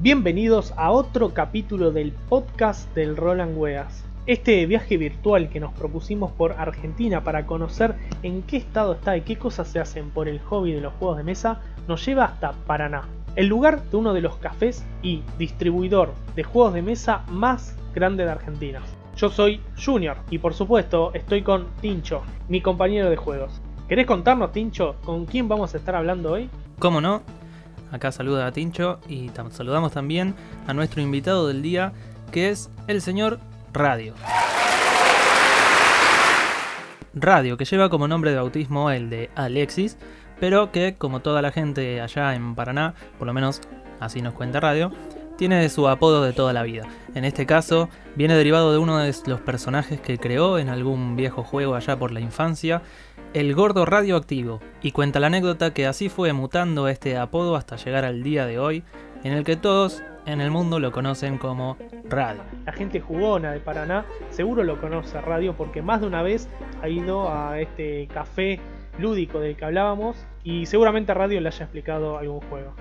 Bienvenidos a otro capítulo del podcast del Roland Weas. Este viaje virtual que nos propusimos por Argentina para conocer en qué estado está y qué cosas se hacen por el hobby de los juegos de mesa nos lleva hasta Paraná, el lugar de uno de los cafés y distribuidor de juegos de mesa más grande de Argentina. Yo soy Junior y por supuesto estoy con Tincho, mi compañero de juegos. ¿Querés contarnos, Tincho, con quién vamos a estar hablando hoy? ¿Cómo no? Acá saluda a Tincho y saludamos también a nuestro invitado del día, que es el señor Radio. Radio, que lleva como nombre de bautismo el de Alexis, pero que, como toda la gente allá en Paraná, por lo menos así nos cuenta Radio, tiene su apodo de toda la vida. En este caso, viene derivado de uno de los personajes que creó en algún viejo juego allá por la infancia el gordo radioactivo, y cuenta la anécdota que así fue mutando este apodo hasta llegar al día de hoy, en el que todos en el mundo lo conocen como Radio. La gente jugona de Paraná seguro lo conoce Radio porque más de una vez ha ido a este café lúdico del que hablábamos y seguramente Radio le haya explicado algún juego.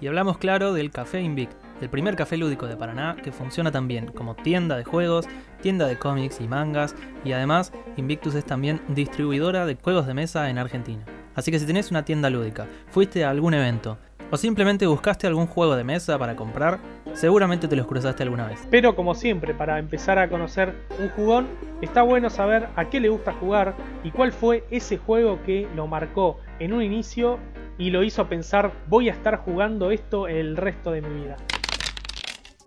Y hablamos claro del Café Invicto el primer café lúdico de Paraná que funciona también como tienda de juegos, tienda de cómics y mangas y además Invictus es también distribuidora de juegos de mesa en Argentina. Así que si tenés una tienda lúdica, fuiste a algún evento o simplemente buscaste algún juego de mesa para comprar, seguramente te los cruzaste alguna vez. Pero como siempre, para empezar a conocer un jugón, está bueno saber a qué le gusta jugar y cuál fue ese juego que lo marcó en un inicio y lo hizo pensar voy a estar jugando esto el resto de mi vida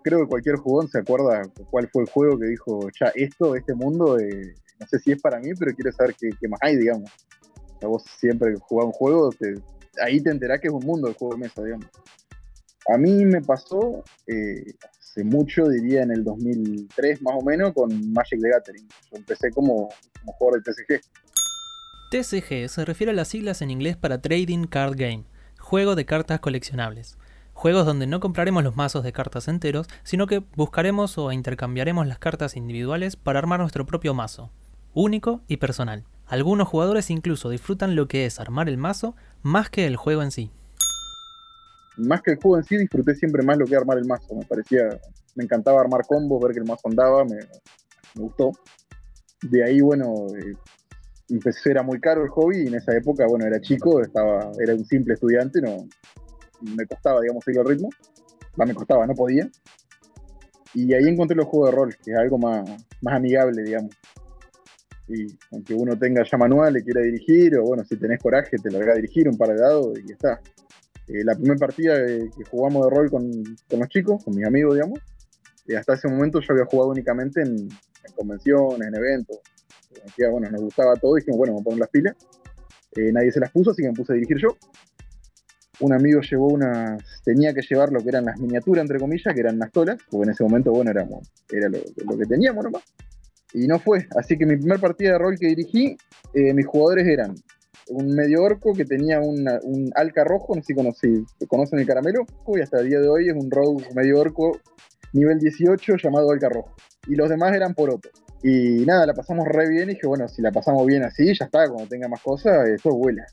creo que cualquier jugón se acuerda cuál fue el juego que dijo, ya esto, este mundo, eh, no sé si es para mí, pero quiero saber qué, más hay, digamos. O sea, vos siempre jugás un juego, ahí te enterás que es un mundo el juego de mesa, digamos. A mí me pasó eh, hace mucho, diría en el 2003 más o menos, con Magic the Gathering. Yo empecé como, como jugador de TCG. TCG se refiere a las siglas en inglés para Trading Card Game, juego de cartas coleccionables. Juegos donde no compraremos los mazos de cartas enteros, sino que buscaremos o intercambiaremos las cartas individuales para armar nuestro propio mazo, único y personal. Algunos jugadores incluso disfrutan lo que es armar el mazo más que el juego en sí. Más que el juego en sí, disfruté siempre más lo que armar el mazo. Me parecía, me encantaba armar combos, ver que el mazo andaba, me, gustó. De ahí, bueno, eh, empecé, era muy caro el hobby y en esa época, bueno, era chico, estaba, era un simple estudiante, no, me costaba, digamos, seguir el ritmo. Me costaba, no podía. Y ahí encontré los juegos de rol, que es algo más, más amigable, digamos. Y aunque uno tenga ya manual, le quiera dirigir, o bueno, si tenés coraje, te lo a dirigir un par de dados y ya está. Eh, la primera partida que jugamos de rol con, con, los chicos, con mis amigos, digamos, y hasta ese momento yo había jugado únicamente en, convenciones, en eventos. bueno, nos gustaba todo y bueno, vamos a las pilas. Eh, nadie se las puso, así que me puse a dirigir yo un amigo llevó unas, tenía que llevar lo que eran las miniaturas, entre comillas, que eran nastolas, porque en ese momento, bueno, éramos, era lo, que teníamos nomás. Y no fue. Así que mi primer partida de rol que dirigí, eh, mis jugadores eran un medio orco que tenía un alca rojo, no sé si conocen el caramelo, y hasta el día de hoy es un rogue medio orco nivel 18 llamado alca rojo. Y los demás eran por otro. Y nada, la pasamos re bien y dije, bueno, si la pasamos bien así, ya está, cuando tenga más cosas, eso vuela.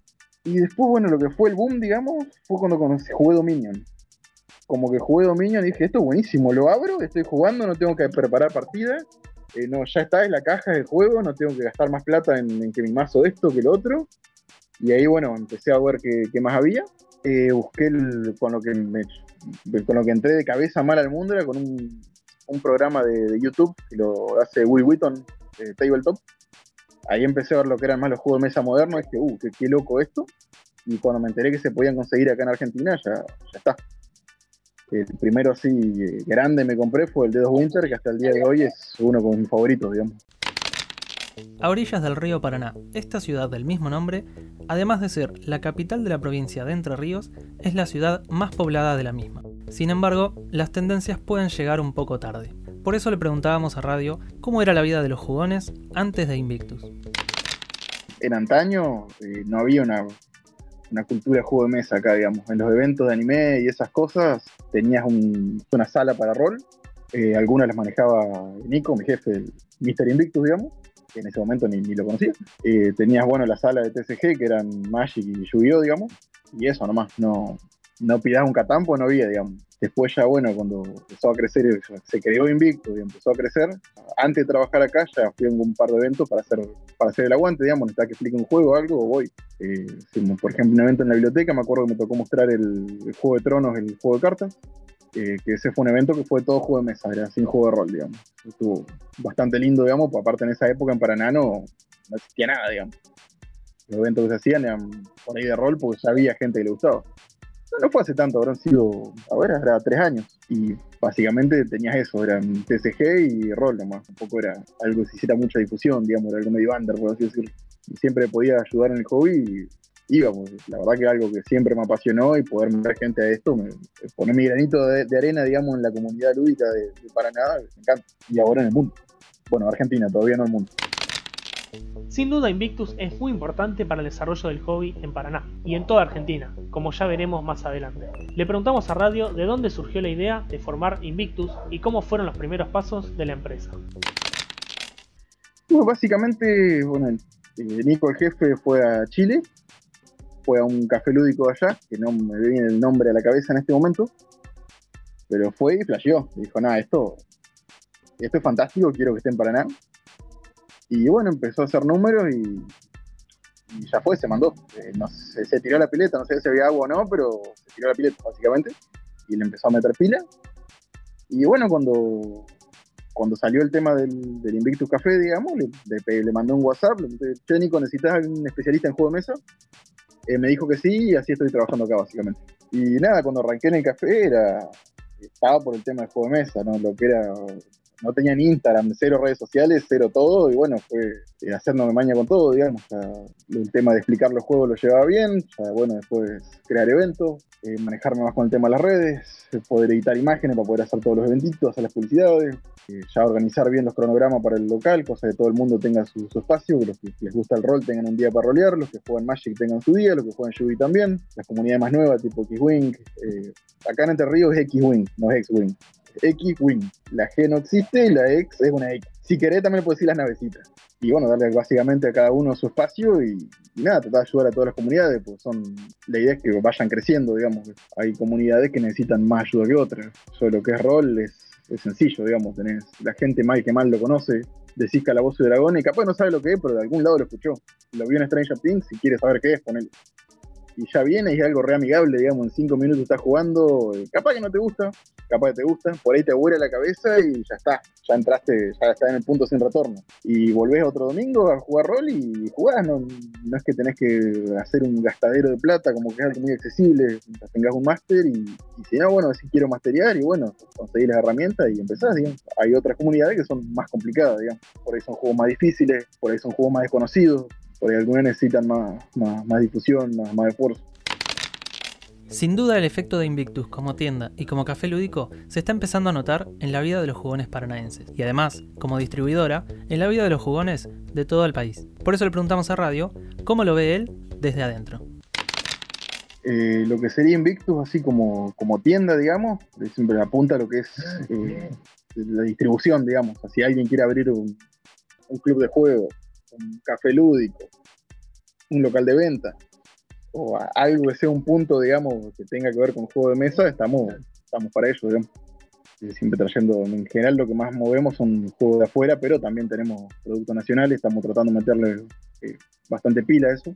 Y después, bueno, lo que fue el boom, digamos, fue cuando conocí, jugué Dominion. Como que jugué Dominion y dije, esto es buenísimo, lo abro, estoy jugando, no tengo que preparar partida. Eh, no, ya está, es la caja del juego, no tengo que gastar más plata en, que mi mazo esto que el otro. Y ahí, bueno, empecé a ver qué, más había. Eh, busqué con, lo que con lo que entré de cabeza mal al mundo, era con un, programa de, YouTube que lo hace Will Wheaton, eh, Tabletop ahí empecé a ver lo que eran más los juegos de mesa modernos, dije, uh, qué, loco esto. Y cuando me enteré que se podían conseguir acá en Argentina, ya, está. El primero así grande me compré fue el Dedos Winter, que hasta el día de hoy es uno de mis favoritos, digamos. A orillas del río Paraná, esta ciudad del mismo nombre, además de ser la capital de la provincia de Entre Ríos, es la ciudad más poblada de la misma. Sin embargo, las tendencias pueden llegar un poco tarde. Por eso le preguntábamos a Radio cómo era la vida de los jugones antes de Invictus. En antaño eh, no había una, cultura de de mesa acá, digamos. En los eventos de anime y esas cosas tenías una sala para rol. Eh, algunas las manejaba Nico, mi jefe, el Mr. Invictus, digamos en ese momento ni, lo conocía. Eh, tenías, bueno, la sala de TCG, que eran Magic y Yu-Gi-Oh, digamos, y eso nomás, no, no pidas un pues no había, digamos. Después ya, bueno, cuando empezó a crecer, se creó Invicto y empezó a crecer, antes de trabajar acá ya fui a un par de eventos para hacer, para hacer el aguante, digamos, necesitaba que explique un juego o algo, voy. Eh, por ejemplo, un evento en la biblioteca, me acuerdo que me tocó mostrar el, Juego de Tronos, el juego de cartas, eh, que ese fue un evento que fue todo juego de mesa, era sin juego de rol, digamos. Estuvo bastante lindo, digamos, aparte en esa época en Paraná no, no existía nada, digamos. Los eventos que se hacían eran por ahí de rol porque ya había gente que le gustaba. No, fue hace tanto, habrán sido, ahora era tres años. Y básicamente tenías eso, eran TCG y rol nomás. Tampoco era algo que se hiciera mucha difusión, digamos, era algo medio por así decirlo. Siempre podía ayudar en el hobby y íbamos. La verdad que algo que siempre me apasionó y poder meter gente a esto, me, poner mi granito de, arena, digamos, en la comunidad lúdica de, de Paraná, me encanta. Y ahora en el mundo. Bueno, Argentina, todavía no el mundo. Sin duda Invictus es muy importante para el desarrollo del hobby en Paraná y en toda Argentina, como ya veremos más adelante. Le preguntamos a Radio de dónde surgió la idea de formar Invictus y cómo fueron los primeros pasos de la empresa. básicamente, bueno, eh, Nico el jefe fue a Chile, fue a un café lúdico allá, que no me viene el nombre a la cabeza en este momento, pero fue y flasheó, dijo, nada, esto, esto es fantástico, quiero que esté en Paraná, y bueno, empezó a hacer números y, ya fue, se mandó. Eh, se tiró la pileta, no sé si había agua o no, pero se tiró la pileta básicamente. Y le empezó a meter pila. Y bueno, cuando, cuando salió el tema del, Invictus Café, digamos, le, le, mandó un WhatsApp, le dije, che Nico, ¿necesitas un especialista en juego de mesa? Eh, me dijo que sí y así estoy trabajando acá básicamente. Y nada, cuando arranqué en el café era estaba por el tema del juego de mesa, ¿no? Lo que era no tenía ni Instagram, cero redes sociales, cero todo, y bueno, fue eh, hacernos maña con todo, digamos. el tema de explicar los juegos lo llevaba bien, ya, bueno, después crear eventos, eh, manejarme más con el tema de las redes, poder editar imágenes para poder hacer todos los eventitos, hacer las publicidades, eh, ya organizar bien los cronogramas para el local, cosa que todo el mundo tenga su, espacio, que los que les gusta el rol tengan un día para rolear, los que juegan Magic tengan su día, los que juegan Yugi también, las comunidades más nuevas tipo X-Wing, acá en Entre Ríos es X-Wing, no es X-Wing. X-Wing. La G no existe y la X es una X. Si querés, también puedes decir las navecitas. Y bueno, darle básicamente a cada uno su espacio y, nada, tratar de ayudar a todas las comunidades, pues son, la idea es que vayan creciendo, digamos. Hay comunidades que necesitan más ayuda que otras. Sobre lo que es rol es, sencillo, digamos, tenés la gente mal que mal lo conoce, decís Calabozo de Dragón y capaz no sabe lo que es, pero de algún lado lo escuchó. Lo vio en Stranger Things y quiere saber qué es, ponele y ya viene y algo re amigable, digamos, en cinco minutos estás jugando, eh, capaz que no te gusta, capaz que te gusta, por ahí te vuela la cabeza y ya está, ya entraste, ya estás en el punto sin retorno. Y volvés otro domingo a jugar rol y jugás, no, no es que tenés que hacer un gastadero de plata, como que es algo muy accesible, tengas un máster y, si no, bueno, si quiero masterear y bueno, conseguir las herramientas y empezás, digamos. Hay otras comunidades que son más complicadas, digamos, por ahí son juegos más difíciles, por ahí son juegos más desconocidos, por ahí algunas necesitan más, más, difusión, más, más esfuerzo. Sin duda el efecto de Invictus como tienda y como café lúdico se está empezando a notar en la vida de los jugones paranaenses y además, como distribuidora, en la vida de los jugones de todo el país. Por eso le preguntamos a Radio cómo lo ve él desde adentro. Eh, lo que sería Invictus, así como, como tienda, digamos, siempre apunta a lo que es eh, la distribución, digamos. Si alguien quiere abrir un, un club de juego un café lúdico, un local de venta, o algo que sea un punto, digamos, que tenga que ver con juego de mesa, estamos, estamos para ello, digamos. Siempre trayendo, en general lo que más movemos son juegos de afuera, pero también tenemos productos nacionales, estamos tratando de meterle eh, bastante pila a eso.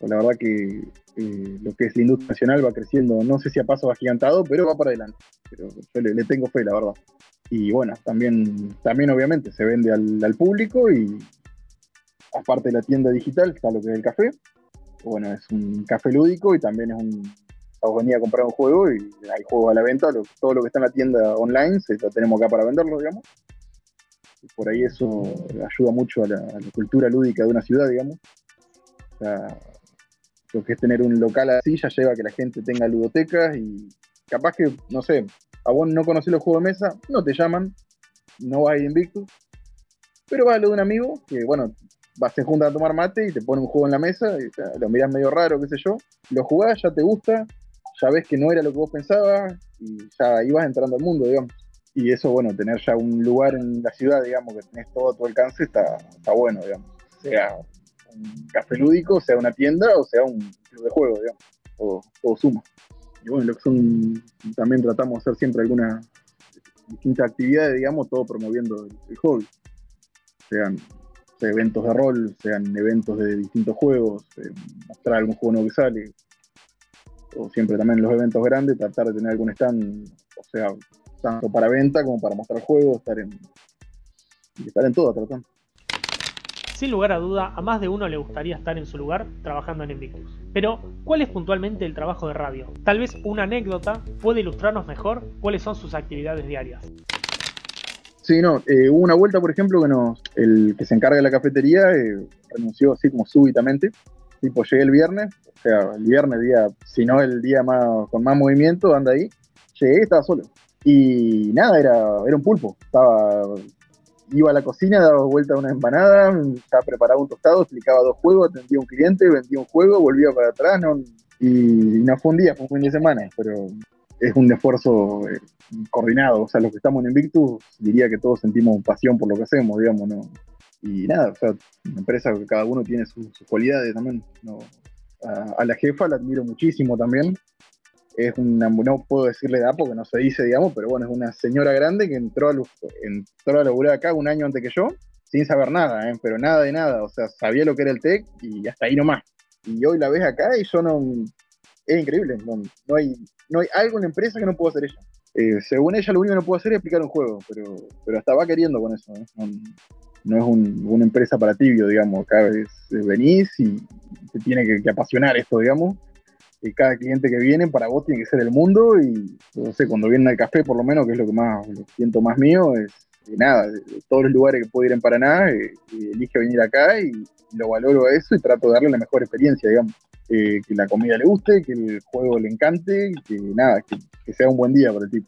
Pues la verdad que eh, lo que es la industria nacional va creciendo, no sé si a paso agigantado, pero va para adelante. Pero yo le, tengo fe, la verdad. Y bueno, también, también obviamente se vende al, al público y, aparte de la tienda digital, está lo que es el café. Bueno, es un café lúdico y también es un. venía a comprar un juego y hay juegos a la venta. todo lo que está en la tienda online se, lo tenemos acá para venderlo, digamos. Por ahí eso ayuda mucho a la, cultura lúdica de una ciudad, digamos. O sea, lo que es tener un local así ya lleva a que la gente tenga ludotecas y capaz que, no sé, a vos no conocés los juegos de mesa, no te llaman, no vas a Invictus, pero vas a lo de un amigo que, bueno, vas, se juntan a tomar mate y te pone un juego en la mesa, y, lo miras medio raro, qué sé yo, lo jugás, ya te gusta, ya ves que no era lo que vos pensabas y ya ibas entrando al mundo, digamos. Y eso, bueno, tener ya un lugar en la ciudad, digamos, que tenés todo a tu alcance, está, está bueno, digamos. Sea un café lúdico, sea una tienda o sea un club de juego, digamos. Todo, todo suma. y bueno, lo que son, también tratamos de hacer siempre algunas distintas actividades, digamos, todo promoviendo el, hobby. Sean, eventos de rol, sean eventos de distintos juegos, eh, mostrar algún juego nuevo que sale, o siempre también los eventos grandes, tratar de tener algún stand, o sea, tanto para venta como para mostrar juegos, estar en, estar en todo tratando. Sin lugar a duda, a más de uno le gustaría estar en su lugar trabajando en Invictus. Pero, ¿cuál es puntualmente el trabajo de radio? Tal vez una anécdota puede ilustrarnos mejor cuáles son sus actividades diarias. Sí, no, eh, hubo una vuelta, por ejemplo, que nos, el que se encarga de la cafetería eh, renunció así como súbitamente. Tipo, llegué el viernes, o sea, el viernes, día, si no el día más con más movimiento, anda ahí. Llegué y estaba solo. Y nada, era, era un pulpo. Estaba iba a la cocina, daba vuelta a una empanada, ya preparaba un tostado, explicaba dos juegos, atendía a un cliente, vendía un juego, volvía para atrás, no, y, no fue un día, fue un fin de semana, pero es un esfuerzo eh, coordinado, o sea, los que estamos en Invictus, diría que todos sentimos pasión por lo que hacemos, digamos, ¿no? Y nada, o sea, una empresa que cada uno tiene sus, cualidades también, ¿no? a la jefa la admiro muchísimo también, es una, no puedo decirle edad porque no se dice, digamos, pero bueno, es una señora grande que entró a, entró a laburar acá un año antes que yo, sin saber nada, ¿eh? pero nada de nada, o sea, sabía lo que era el TEC y hasta ahí nomás. Y hoy la ves acá y yo no, es increíble, no, hay, no hay algo en la empresa que no puedo hacer ella. Eh, según ella, lo único que no puedo hacer es explicar un juego, pero, pero hasta va queriendo con eso. ¿eh? No, es una empresa para tibio, digamos. Acá es, venís y te tiene que apasionar esto, digamos y cada cliente que viene para vos tiene que ser el mundo y no sé, cuando vienen al café por lo menos, que es lo que más lo siento más mío, es que nada, de, todos los lugares que puedo ir en Paraná, eh, elige venir acá y, lo valoro eso y trato de darle la mejor experiencia, digamos. Que la comida le guste, que el juego le encante, que nada, que sea un buen día para el tipo.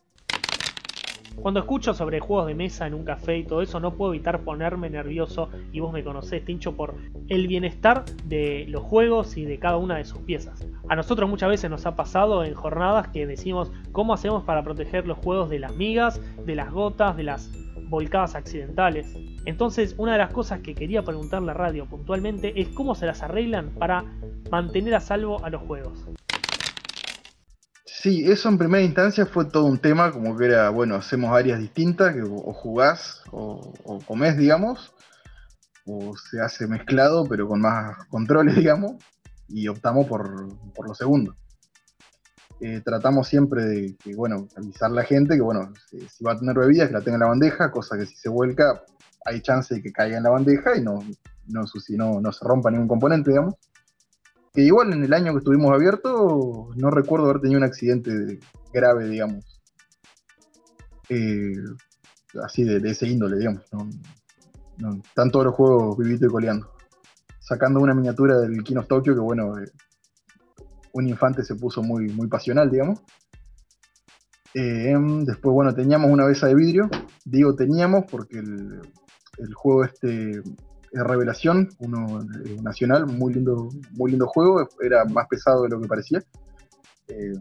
Cuando escucho sobre juegos de mesa en un café y todo eso, no puedo evitar ponerme nervioso. Y vos me conocés, Tincho, por el bienestar de los juegos y de cada una de sus piezas. A nosotros muchas veces nos ha pasado en jornadas que decimos cómo hacemos para proteger los juegos de las migas, de las gotas, de las volcadas accidentales. Entonces, una de las cosas que quería preguntarle a Radio puntualmente es cómo se las arreglan para mantener a salvo a los juegos. Sí, eso en primera instancia fue todo un tema, como que era, bueno, hacemos áreas distintas, que o jugás o, o comés, digamos, o se hace mezclado, pero con más controles, digamos, y optamos por, lo segundo. Eh, tratamos siempre de bueno, avisar a la gente que, bueno, si, va a tener bebidas, que la tenga en la bandeja, cosa que si se vuelca, hay chance de que caiga en la bandeja y no, no, no, no se rompa ningún componente, digamos que igual en el año que estuvimos abiertos, no recuerdo haber tenido un accidente grave, digamos. Eh, así de, ese índole, digamos. están todos los juegos vivito y coleando. Sacando una miniatura del Kino Tokyo, que bueno, eh, un infante se puso muy, muy pasional, digamos. Eh, después, bueno, teníamos una besa de vidrio. Digo teníamos porque el, el juego este Revelación, uno eh, nacional, muy lindo, muy lindo juego, era más pesado de lo que parecía. Eh,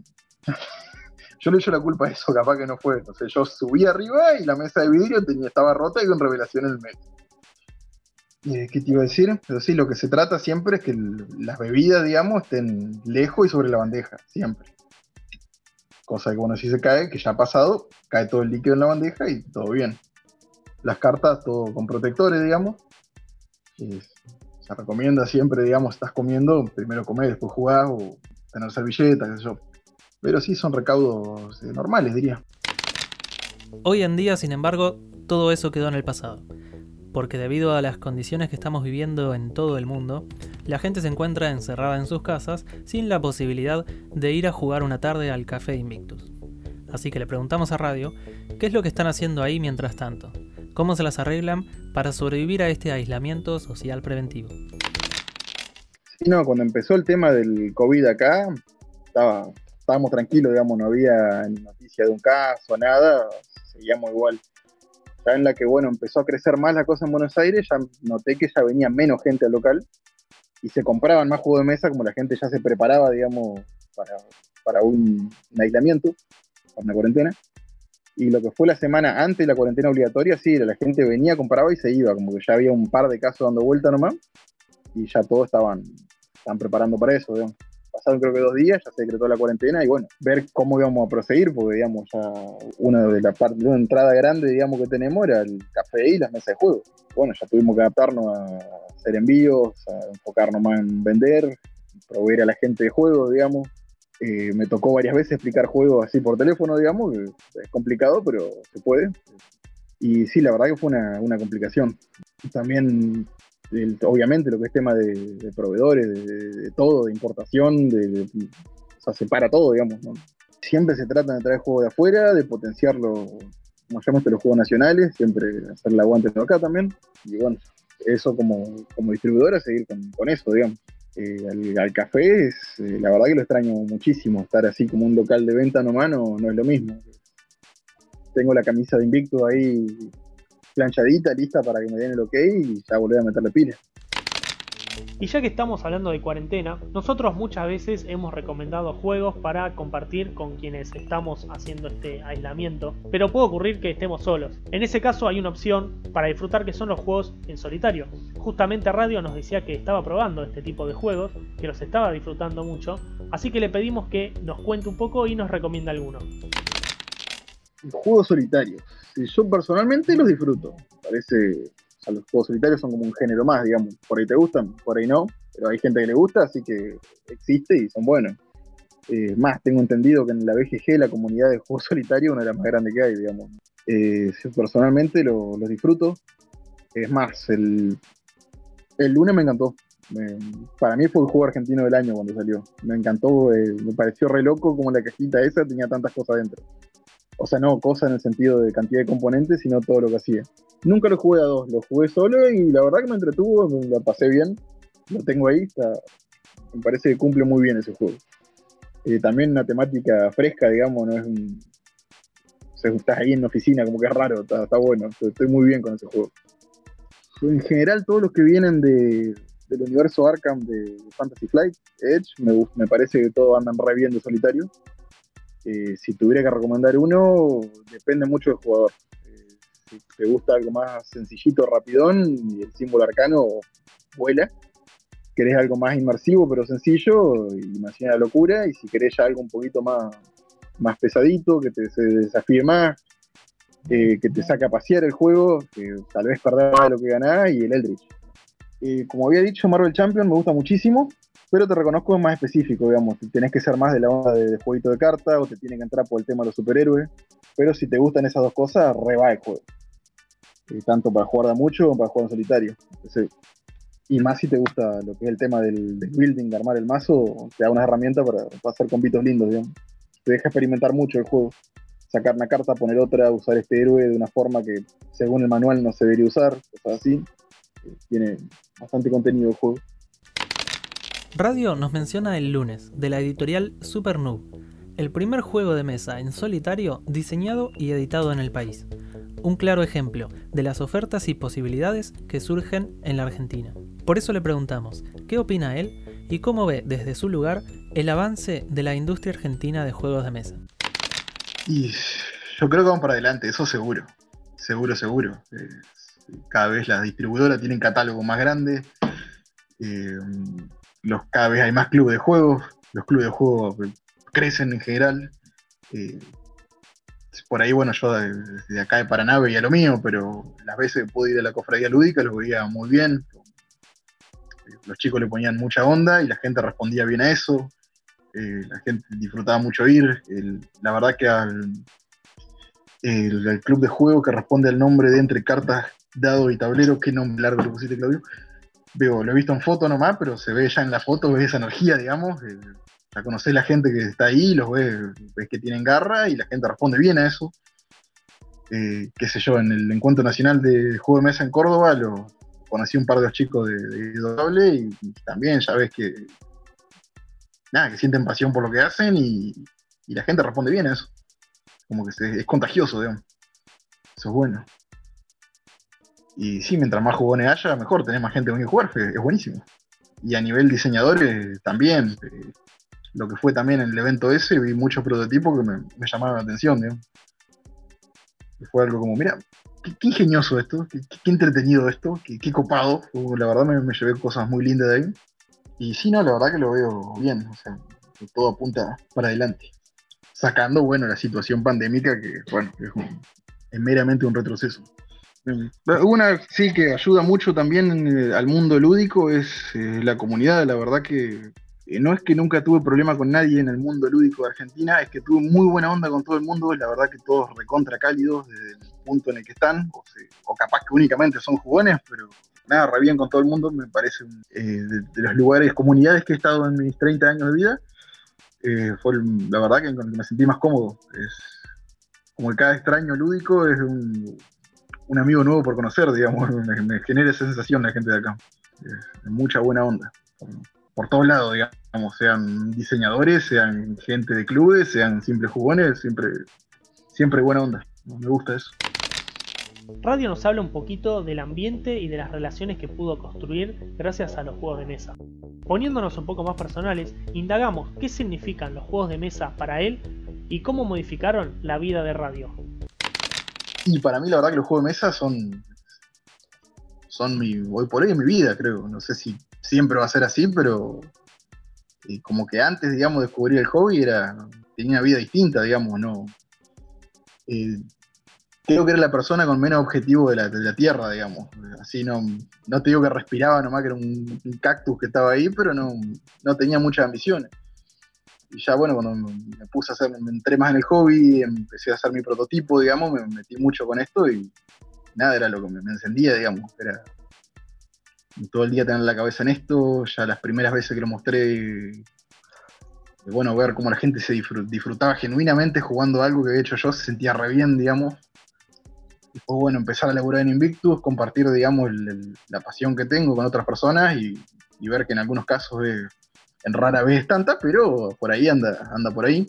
yo le echo la culpa a eso, capaz que no fue. Entonces yo subí arriba y la mesa de vidrio tenía, estaba rota y con revelación en el medio. Eh, ¿Qué te iba a decir? Pero sí, lo que se trata siempre es que las bebidas, digamos, estén lejos y sobre la bandeja, siempre. Cosa que, bueno, si se cae, que ya ha pasado, cae todo el líquido en la bandeja y todo bien. Las cartas, todo con protectores, digamos se recomienda siempre, digamos, estás comiendo, primero comer, después jugar o tener servilletas, qué sé yo. Pero sí son recaudos eh, normales, diría. Hoy en día, sin embargo, todo eso quedó en el pasado. Porque debido a las condiciones que estamos viviendo en todo el mundo, la gente se encuentra encerrada en sus casas sin la posibilidad de ir a jugar una tarde al Café Invictus. Así que le preguntamos a Radio qué es lo que están haciendo ahí mientras tanto, cómo se las arreglan para sobrevivir a este aislamiento social preventivo. No, cuando empezó el tema del COVID acá, estábamos tranquilos, digamos, no había noticia de un caso, nada, seguíamos igual. Ya en la que, bueno, empezó a crecer más la cosa en Buenos Aires, ya noté que ya venía menos gente al local y se compraban más juegos de mesa, como la gente ya se preparaba, digamos, para, un, un aislamiento, para una cuarentena. Y lo que fue la semana antes de la cuarentena obligatoria, sí, la gente venía, compraba y se iba, como que ya había un par de casos dando vuelta nomás, y ya todos estaban, estaban preparando para eso, pasaron creo que dos días, ya se decretó la cuarentena y bueno, ver cómo íbamos a proseguir, porque digamos, ya una de las partes, una entrada grande, digamos, que tenemos era el café y las mesas de juego. Bueno, ya tuvimos que adaptarnos a hacer envíos, a enfocarnos más en vender, proveer a la gente de juegos, digamos. Eh, me tocó varias veces explicar juegos así por teléfono, digamos, es complicado, pero se puede. Y sí, la verdad que fue una, una complicación. También obviamente lo que es tema de, proveedores, de, todo, de importación, de, se para todo, digamos. Siempre se trata de traer juegos de afuera, de potenciarlo, como llamamos los juegos nacionales, siempre hacer la aguante acá también. Y bueno, eso como, como distribuidora, seguir con, eso, digamos. Eh, al, café, es, eh, la verdad que lo extraño muchísimo. Estar así como un local de venta nomás no, no es lo mismo. Tengo la camisa de Invicto ahí planchadita, lista para que me den el ok y ya volver a meterle pila. Y ya que estamos hablando de cuarentena, nosotros muchas veces hemos recomendado juegos para compartir con quienes estamos haciendo este aislamiento, pero puede ocurrir que estemos solos. En ese caso hay una opción para disfrutar que son los juegos en solitario. Justamente Radio nos decía que estaba probando este tipo de juegos, que los estaba disfrutando mucho, así que le pedimos que nos cuente un poco y nos recomienda alguno. Juegos solitarios yo personalmente los disfruto. Parece, o sea, los juegos solitarios son como un género más, digamos. Por ahí te gustan, por ahí no, pero hay gente que le gusta, así que existe y son buenos. Eh, más, tengo entendido que en la BGG la comunidad de juegos solitarios es una de las más grandes que hay, digamos. Eh, personalmente los disfruto. Es más, el, el lunes me encantó. para mí fue el juego argentino del año cuando salió. Me encantó, eh, me pareció re loco como la cajita esa tenía tantas cosas dentro. O sea, no cosa en el sentido de cantidad de componentes, sino todo lo que hacía. Nunca lo jugué a dos, lo jugué solo y la verdad que me entretuvo, me la pasé bien. Lo tengo ahí, me parece que cumple muy bien ese juego. Eh, también una temática fresca, digamos, no es un. O sea, estás ahí en la oficina, como que es raro, está, bueno, estoy muy bien con ese juego. En general, todos los que vienen de, del universo Arkham de Fantasy Flight, Edge, me, me parece que todos andan re bien de solitario. Eh, si tuviera que recomendar uno, depende mucho del jugador. Eh, si te gusta algo más sencillito, rapidón, y el símbolo arcano vuela. Querés algo más inmersivo pero sencillo, imagina la locura. Y si querés ya algo un poquito más, más pesadito, que te se desafíe más, eh, que te saque a pasear el juego, tal vez perdás lo que ganás, y el Eldritch. como había dicho, Marvel Champion me gusta muchísimo pero te reconozco más específico, digamos, tenés que ser más de la onda de, jueguito de carta o te tiene que entrar por el tema de los superhéroes, pero si te gustan esas dos cosas, reba el juego. Eh, tanto para jugar de mucho como para jugar en solitario. y más si te gusta lo que es el tema del, building, de armar el mazo, te da una herramienta para, hacer combitos lindos, digamos. Te deja experimentar mucho el juego. Sacar una carta, poner otra, usar este héroe de una forma que según el manual no se debería usar, cosas así. Eh, tiene bastante contenido el juego. Radio nos menciona el lunes, de la editorial Super el primer juego de mesa en solitario diseñado y editado en el país. Un claro ejemplo de las ofertas y posibilidades que surgen en la Argentina. Por eso le preguntamos, ¿qué opina él y cómo ve desde su lugar el avance de la industria argentina de juegos de mesa? Y yo creo que vamos para adelante, eso seguro. Seguro, seguro. Eh, cada vez las distribuidoras tienen catálogo más grande. Eh, los, cada vez hay más clubes de juego, los clubes de juego crecen en general. Eh, por ahí, bueno, yo desde acá de Paraná veía lo mío, pero las veces que pude ir a la cofradía lúdica los veía muy bien. Los chicos le ponían mucha onda y la gente respondía bien a eso. Eh, la gente disfrutaba mucho ir. la verdad que al el, club de juego que responde al nombre de entre cartas, dado y tablero, qué nombre largo le pusiste, Claudio veo, lo he visto en foto nomás, pero se ve ya en la foto, ves esa energía, digamos. Eh, ya conocés la gente que está ahí, los ves, ves que tienen garra y la gente responde bien a eso. Eh, qué sé yo, en el encuentro nacional de juego de mesa en Córdoba, lo conocí un par de los chicos de, de y, también ya ves que nada, que sienten pasión por lo que hacen y, la gente responde bien a eso. Como que es contagioso, digamos. Eso es bueno. Y sí, mientras más jugones haya, mejor, tenés más gente con que jugar, es buenísimo. Y a nivel diseñadores también, lo que fue también en el evento ese, vi muchos prototipos que me, llamaron la atención, Fue algo como, mira, qué, ingenioso esto, qué, entretenido esto, qué, copado. la verdad me, llevé cosas muy lindas de ahí. Y sí, no, la verdad que lo veo bien, o sea, todo apunta para adelante. Sacando, bueno, la situación pandémica, que, bueno, es, meramente un retroceso. Una sí que ayuda mucho también eh, al mundo lúdico es eh, la comunidad, la verdad que eh, no es que nunca tuve problema con nadie en el mundo lúdico de Argentina, es que tuve muy buena onda con todo el mundo, la verdad que todos recontra cálidos desde el punto en el que están, o, capaz que únicamente son jugones, pero nada, re bien con todo el mundo, me parece eh, de, los lugares, comunidades que he estado en mis 30 años de vida, fue la verdad que me sentí más cómodo. Es como que cada extraño lúdico es un, amigo nuevo por conocer, digamos, me, genera esa sensación la gente de acá. mucha buena onda por todos lados, digamos, sean diseñadores, sean gente de clubes, sean simples jugones, siempre, siempre buena onda. Me gusta eso. Radio nos habla un poquito del ambiente y de las relaciones que pudo construir gracias a los juegos de mesa. Poniéndonos un poco más personales, indagamos qué significan los juegos de mesa para él y cómo modificaron la vida de Radio. Y para mí la verdad que los juegos de mesa son son mi hoy por hoy en mi vida, creo. No sé si siempre va a ser así, pero eh, como que antes, digamos, de descubrir el hobby era tenía una vida distinta, digamos, no. Eh, creo que era la persona con menos objetivo de la, tierra, digamos. Así no, no te digo que respiraba nomás que era un, cactus que estaba ahí, pero no, no tenía muchas ambiciones. Y ya bueno, cuando me puse a hacer, me entré más en el hobby, empecé a hacer mi prototipo, digamos, me metí mucho con esto y nada, era lo que me, encendía, digamos. Era, todo el día tener la cabeza en esto, ya las primeras veces que lo mostré, bueno, ver cómo la gente se disfrutaba genuinamente jugando algo que había hecho yo, se sentía re bien, digamos. Y fue bueno empezar a laburar en Invictus, compartir, digamos, la pasión que tengo con otras personas y, ver que en algunos casos en rara vez tanta, pero por ahí anda, anda por ahí.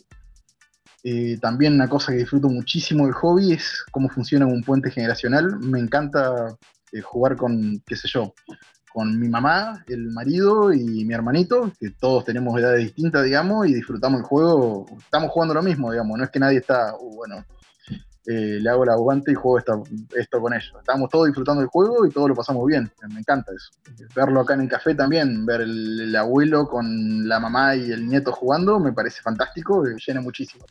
Eh, también una cosa que disfruto muchísimo del hobby es cómo funciona un puente generacional. Me encanta eh, jugar con, qué sé yo, con mi mamá, el marido y mi hermanito, que todos tenemos edades distintas, digamos, y disfrutamos el juego, estamos jugando lo mismo, digamos, no es que nadie está, uh, bueno, eh, le hago la aguante y juego esto, con ellos. Estamos todos disfrutando del juego y todos lo pasamos bien, me encanta eso. Verlo acá en el café también, ver el, abuelo con la mamá y el nieto jugando, me parece fantástico, me llena muchísimo.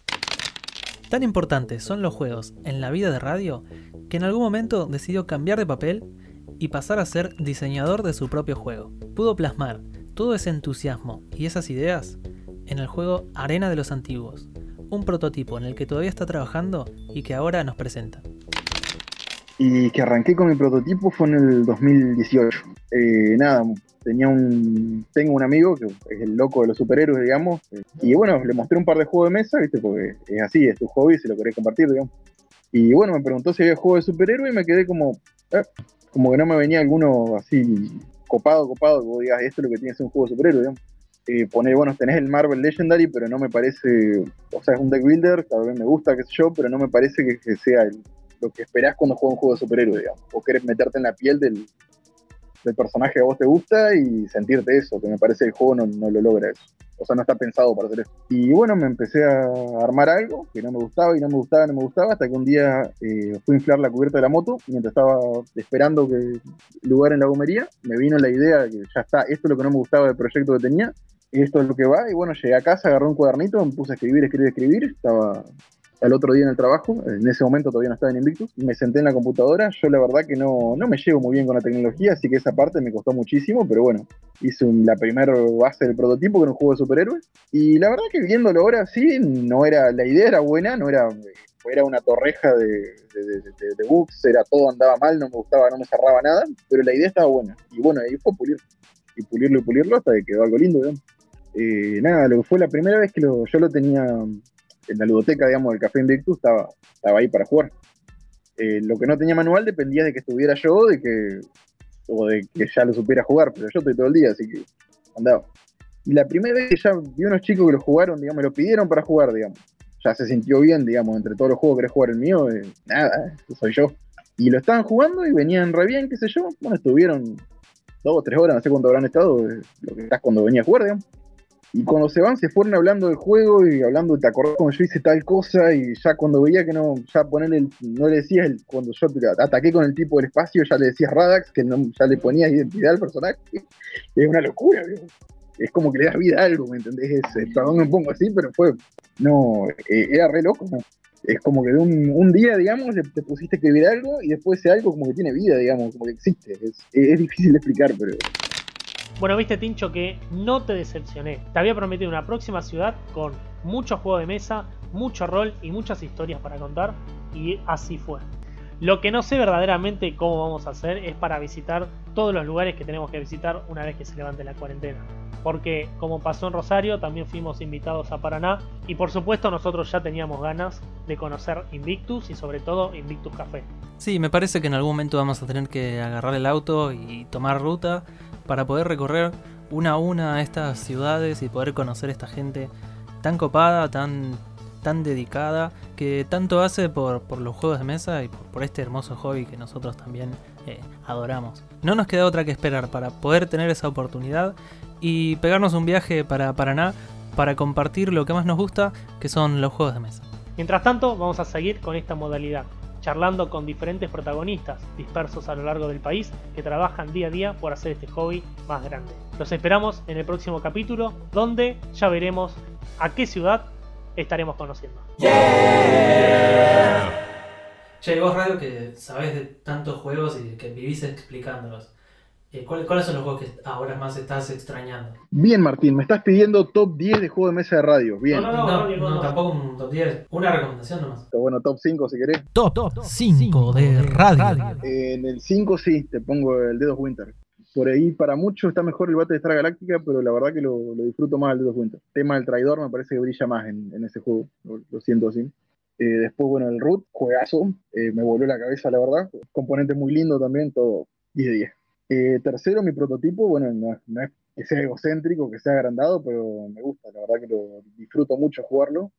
Tan importantes son los juegos en la vida de radio que en algún momento decidió cambiar de papel y pasar a ser diseñador de su propio juego. Pudo plasmar todo ese entusiasmo y esas ideas en el juego Arena de los Antiguos, un prototipo en el que todavía está trabajando y que ahora nos presenta. Y que arranqué con mi prototipo fue en el 2018. Eh, nada, tenía un, tengo un amigo que es el loco de los superhéroes, digamos, y bueno, le mostré un par de juegos de mesa, ¿viste? Porque es así, es tu hobby, si lo querés compartir, digamos. Y bueno, me preguntó si había juego de superhéroe y me quedé como, eh, como que no me venía alguno así copado, copado, que vos digas, esto es lo que tiene que ser un juego de superhéroe, digamos. Eh, poner, bueno, tenés el Marvel Legendary, pero no me parece, o sea, es un deck builder, tal vez me gusta, qué sé yo, pero no me parece que, sea lo que esperás cuando juegas un juego de superhéroe, digamos. O querés meterte en la piel del, del personaje que a vos te gusta y sentirte eso, que me parece el juego no, no lo logra eso. O sea, no está pensado para hacer eso. Y bueno, me empecé a armar algo que no me gustaba y no me gustaba, no me gustaba, hasta que un día eh, fui a inflar la cubierta de la moto mientras estaba esperando que lugar en la gomería. Me vino la idea de que ya está, esto es lo que no me gustaba del proyecto que tenía, esto es lo que va. Y bueno, llegué a casa, agarré un cuadernito, me puse a escribir, escribir, escribir. Estaba al otro día en el trabajo, en ese momento todavía no estaba en Invictus, me senté en la computadora, yo la verdad que no, no me llevo muy bien con la tecnología, así que esa parte me costó muchísimo, pero bueno, hice la primera base del prototipo, que era un juego de superhéroes, y la verdad que viéndolo ahora sí, no era, la idea era buena, no era, era una torreja de, de, bugs, era todo andaba mal, no me gustaba, no me cerraba nada, pero la idea estaba buena, y bueno, ahí fue pulirlo, y pulirlo y pulirlo hasta que quedó algo lindo, eh, nada, lo que fue la primera vez que yo lo tenía en la ludoteca, digamos, del Café Invictus estaba, estaba ahí para jugar. Eh, lo que no tenía manual dependía de que estuviera yo de que, o de que ya lo supiera jugar, pero yo estoy todo el día, así que andaba. Y la primera vez que ya vi unos chicos que lo jugaron, digamos, me lo pidieron para jugar, digamos. Ya se sintió bien, digamos, entre todos los juegos que querés jugar el mío, eh, nada, eh, soy yo. Y lo estaban jugando y venían re bien, qué sé yo. Bueno, estuvieron dos o tres horas, no sé cuánto habrán estado, lo que estás cuando venía a jugar, digamos. Y cuando se van, se fueron hablando del juego y hablando, ¿te acordás cuando yo hice tal cosa? Y ya cuando veía que no, ya ponerle, no le decías, el, cuando yo ataqué con el tipo del espacio, ya le decías Radax, que no, ya le ponías identidad al personaje. Es una locura, es como que le das vida a algo, ¿me entendés? Es, perdón me pongo así, pero fue, no, eh, era re loco, ¿no? Es como que de un, un día, digamos, te pusiste a escribir algo y después ese algo como que tiene vida, digamos, como que existe. Es, es difícil de explicar, pero... Bueno, viste, Tincho, que no te decepcioné. Te había prometido una próxima ciudad con mucho juego de mesa, mucho rol y muchas historias para contar, y así fue. Lo que no sé verdaderamente cómo vamos a hacer es para visitar todos los lugares que tenemos que visitar una vez que se levante la cuarentena. Porque como pasó en Rosario, también fuimos invitados a Paraná y por supuesto nosotros ya teníamos ganas de conocer Invictus y sobre todo Invictus Café. Sí, me parece que en algún momento vamos a tener que agarrar el auto y tomar ruta para poder recorrer una a una estas ciudades y poder conocer esta gente tan copada, tan tan dedicada, que tanto hace por, los juegos de mesa y por, este hermoso hobby que nosotros también eh, adoramos. No nos queda otra que esperar para poder tener esa oportunidad y pegarnos un viaje para Paraná para compartir lo que más nos gusta, que son los juegos de mesa. Mientras tanto, vamos a seguir con esta modalidad, charlando con diferentes protagonistas dispersos a lo largo del país que trabajan día a día por hacer este hobby más grande. Los esperamos en el próximo capítulo, donde ya veremos a qué ciudad estaremos conociendo. Che, vos Radio que sabés de tantos juegos y que vivís explicándolos. Eh, ¿Cuáles son los juegos que ahora más estás extrañando? Bien, Martín, me estás pidiendo top 10 de juego de mesa de radio. Bien. No, no, no, no, tampoco un top 10. Una recomendación nomás. Bueno, top 5 si querés. Top, top 5 de radio. en el 5 sí, te pongo el Dedos Winter por ahí para muchos está mejor el bate de Star Galáctica, pero la verdad que lo, disfruto más el de Winter. El tema del traidor me parece que brilla más en, ese juego, lo, siento así. Eh, después, bueno, el Root, juegazo, eh, me volvió la cabeza, la verdad. Componente muy lindo también, todo 10 de 10. Eh, tercero, mi prototipo, bueno, no, es que sea egocéntrico, que sea agrandado, pero me gusta, la verdad que lo disfruto mucho jugarlo.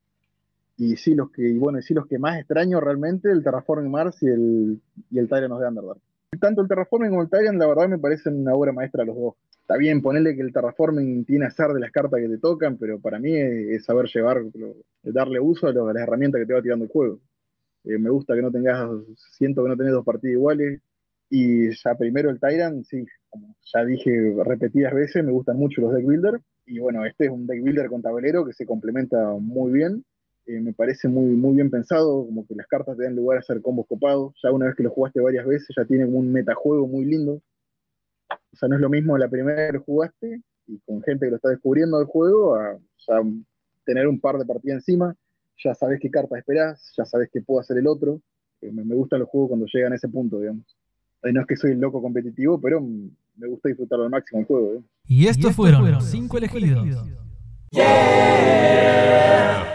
Y sí, los que, bueno, sí, los que más extraño realmente, el Terraforming Mars y el, y el Tyrant the Underdark tanto el Terraforming como el Tyrant, la verdad me parecen una obra maestra los dos. Está bien ponerle que el Terraforming tiene azar de las cartas que te tocan, pero para mí es, saber llevar, darle uso a, las herramientas que te va tirando el juego. Eh, me gusta que no tengas, siento que no tenés dos partidas iguales. Y ya primero el Tyrant, sí, como ya dije repetidas veces, me gustan mucho los deck builder. Y bueno, este es un deck builder con tablero que se complementa muy bien. Eh, me parece muy, muy bien pensado, como que las cartas te dan lugar a hacer combos copados. Ya una vez que lo jugaste varias veces, ya tiene un metajuego muy lindo. O sea, no es lo mismo la primera que jugaste y con gente que lo está descubriendo del juego, a tener un par de partidas encima. Ya sabes qué carta esperás, ya sabes qué puede hacer el otro. Eh, me, me, gustan los juegos cuando llegan a ese punto, digamos no es que soy el loco competitivo, pero me gusta disfrutar al máximo el juego. Eh. Y, estos fueron 5 elegidos. elegidos. Yeah.